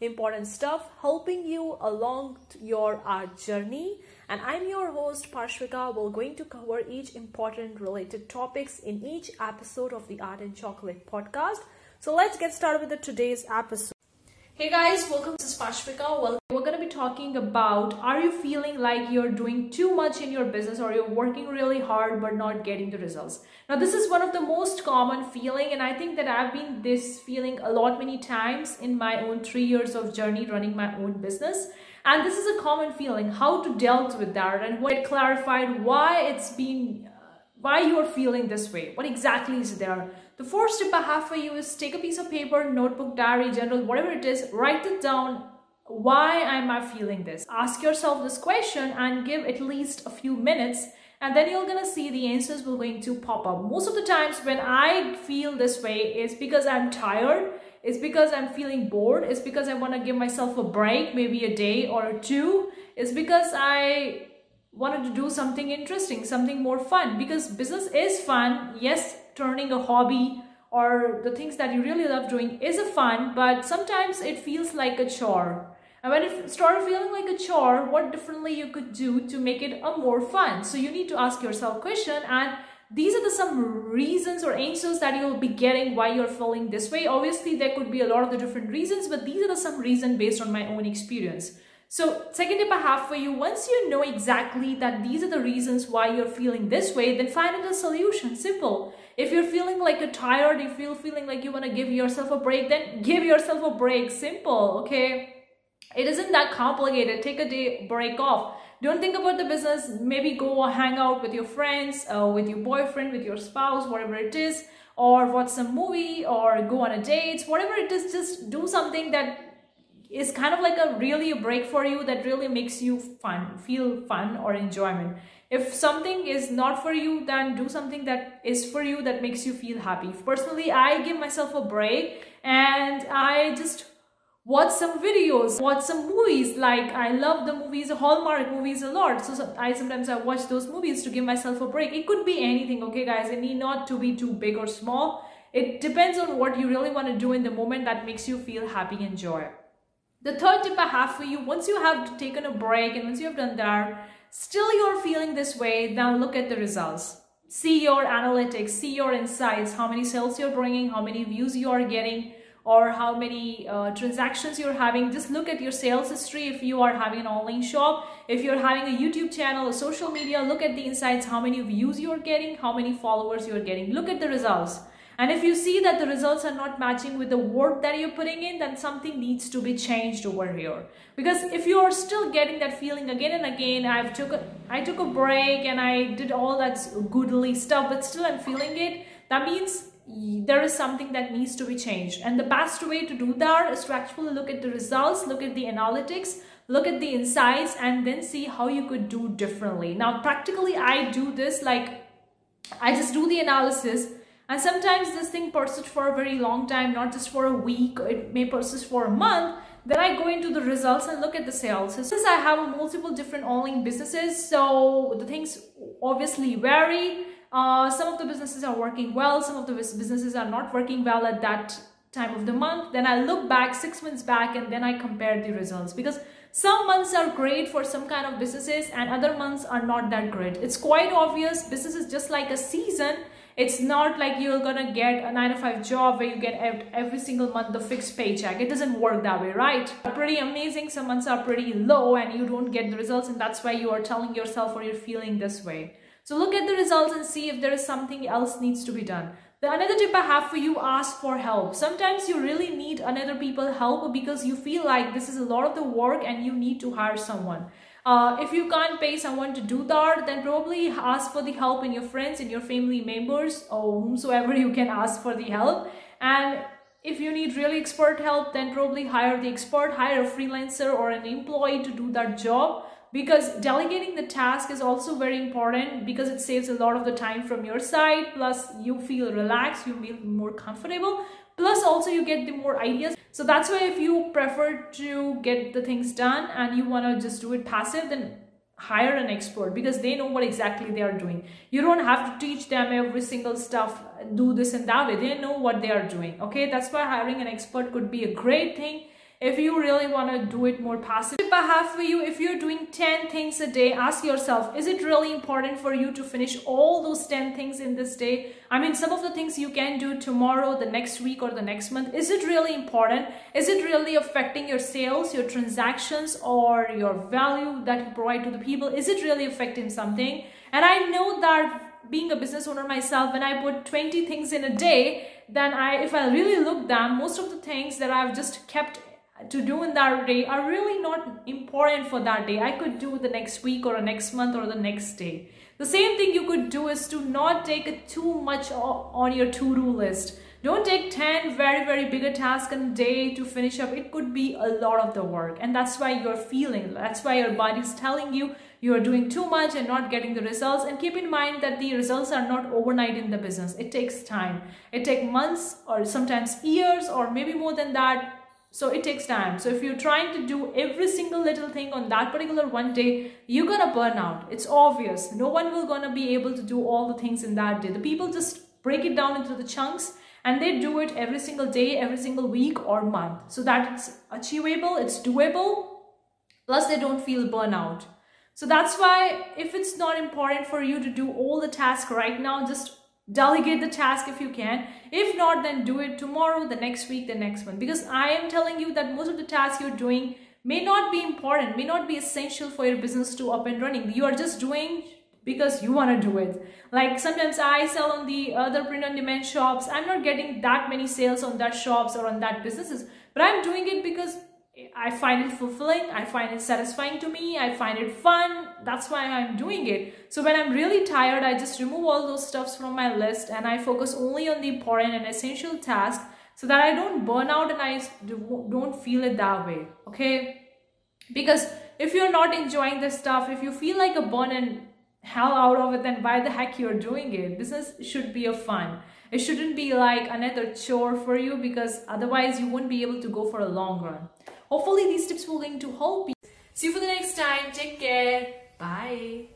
important stuff, helping you along your art journey. And I'm your host Parshvika. We're going to cover each important related topics in each episode of the Art and Chocolate podcast. So let's get started with the today's episode. Hey guys, welcome. Pashvika. Well, we're going to be talking about are you feeling like you're doing too much in your business or you're working really hard but not getting the results? Now, this is one of the most common feeling and I think that I've been this feeling a lot many times in my own 3 years of journey running my own business. And this is a common feeling how to dealt with that and what clarified why it's been why you are feeling this way. What exactly is there? The first tip I have for you is take a piece of paper, notebook, diary, journal, whatever it is, write it down. Why am I feeling this? Ask yourself this question and give at least a few minutes and then you're gonna see the answers will going to pop up. Most of the times when I feel this way is because I'm tired, it's because I'm feeling bored, it's because I wanna give myself a break, maybe a day or two, it's because I wanted to do something interesting, something more fun because business is fun. Yes, turning a hobby or the things that you really love doing is a fun, but sometimes it feels like a chore. And when it started feeling like a chore, what differently you could do to make it a more fun? So you need to ask yourself question and these are the some reasons or answers that you'll be getting why you're feeling this way. Obviously, there could be a lot of the different reasons, but these are the some reason based on my own experience. So second tip I have for you, once you know exactly that these are the reasons why you're feeling this way, then find a solution. Simple. If you're feeling like you're tired, if you're feeling like you want to give yourself a break, then give yourself a break. Simple, okay? It isn't that complicated. Take a day break off. Don't think about the business. Maybe go hang out with your friends, uh, with your boyfriend, with your spouse, whatever it is, or watch some movie, or go on a date, whatever it is. Just do something that is kind of like a really a break for you that really makes you fun, feel fun or enjoyment. If something is not for you, then do something that is for you that makes you feel happy. Personally, I give myself a break and I just watch some videos, watch some movies. Like I love the movies, Hallmark movies a lot. So, I sometimes I watch those movies to give myself a break. It could be anything, okay guys? It need not to be too big or small. It depends on what you really want to do in the moment that makes you feel happy and joy. The third tip I have for you, once you have taken a break and once you have done that, still you're feeling this way, then look at the results. See your analytics, see your insights, how many sales you're bringing, how many views you are getting, or how many uh, transactions you're having. Just look at your sales history if you are having an online shop. If you're having a YouTube channel, a social media, look at the insights, how many views you're getting, how many followers you're getting. Look at the results. And if you see that the results are not matching with the work that you're putting in, then something needs to be changed over here. Because if you are still getting that feeling again and again, I've took a, I took a break and I did all that goodly stuff, but still I'm feeling it, that means there is something that needs to be changed. And the best way to do that is to actually look at the results, look at the analytics, look at the insights, and then see how you could do differently. Now, practically, I do this like I just do the analysis and sometimes this thing persists for a very long time, not just for a week, it may persist for a month. Then I go into the results and look at the sales. Since I have multiple different online businesses, so the things obviously vary. Uh, some of the businesses are working well, some of the businesses are not working well at that time of the month. Then I look back six months back and then I compare the results because some months are great for some kind of businesses and other months are not that great. It's quite obvious. Business is just like a season it's not like you're gonna get a 9 to 5 job where you get every single month the fixed paycheck. It doesn't work that way, right? Pretty amazing. Some months are pretty low and you don't get the results and that's why you are telling yourself or you're feeling this way. So look at the results and see if there is something else needs to be done. The another tip I have for you, ask for help. Sometimes you really need another people help because you feel like this is a lot of the work and you need to hire someone. Uh, if you can't pay someone to do that, then probably ask for the help in your friends, in your family members, or whomsoever you can ask for the help. And if you need really expert help, then probably hire the expert, hire a freelancer or an employee to do that job. because delegating the task is also very important because it saves a lot of the time from your side plus you feel relaxed you feel more comfortable plus also you get the more ideas. So that's why if you prefer to get the things done and you want to just do it passive then hire an expert because they know what exactly they are doing. You don't have to teach them every single stuff do this and that way. They know what they are doing okay? That's why hiring an expert could be a great thing if you really want to do it more passive. Tip I have for you, if you're doing 10 things a day, ask yourself, is it really important for you to finish all those 10 things in this day? I mean, some of the things you can do tomorrow, the next week or the next month, is it really important? Is it really affecting your sales, your transactions or your value that you provide to the people? Is it really affecting something? And I know that being a business owner myself, when I put 20 things in a day, then I, if I really look them, most of the things that I've just kept to do in that day are really not important for that day. I could do the next week or the next month or the next day. The same thing you could do is to not take too much on your to-do list. Don't take 10 very, very bigger tasks in a day to finish up. It could be a lot of the work. And that's why you're feeling, that's why your body's telling you you are doing too much and not getting the results. And keep in mind that the results are not overnight in the business. It takes time. It takes months or sometimes years or maybe more than that so it takes time. So if you're trying to do every single little thing on that particular one day, you're gonna burn out. It's obvious. No one will gonna be able to do all the things in that day. The people just break it down into the chunks and they do it every single day, every single week or month. So that it's achievable, it's doable, plus they don't feel burnout. So that's why if it's not important for you to do all the tasks right now, just delegate the task if you can. If not then do it tomorrow the next week the next one. Because i am telling you that most of the tasks you're doing may not be important may not be essential for your business to up and running. You are just doing because you want to do it. Like sometimes i sell on the other print on demand shops. I'm not getting that many sales on that shops or on that businesses but i'm doing it because I find it fulfilling, I find it satisfying to me, I find it fun. That's why I'm doing it. So when I'm really tired, I just remove all those stuffs from my list and I focus only on the important and essential tasks so that I don't burn out and I don't feel it that way. Okay? Because if you're not enjoying this stuff, if you feel like a burn and hell out of it, then why the heck you're doing it? Business should be a fun. It shouldn't be like another chore for you because otherwise you won't be able to go for a long run. Hopefully these tips will going to help you. See you for the next time. Take care. Bye.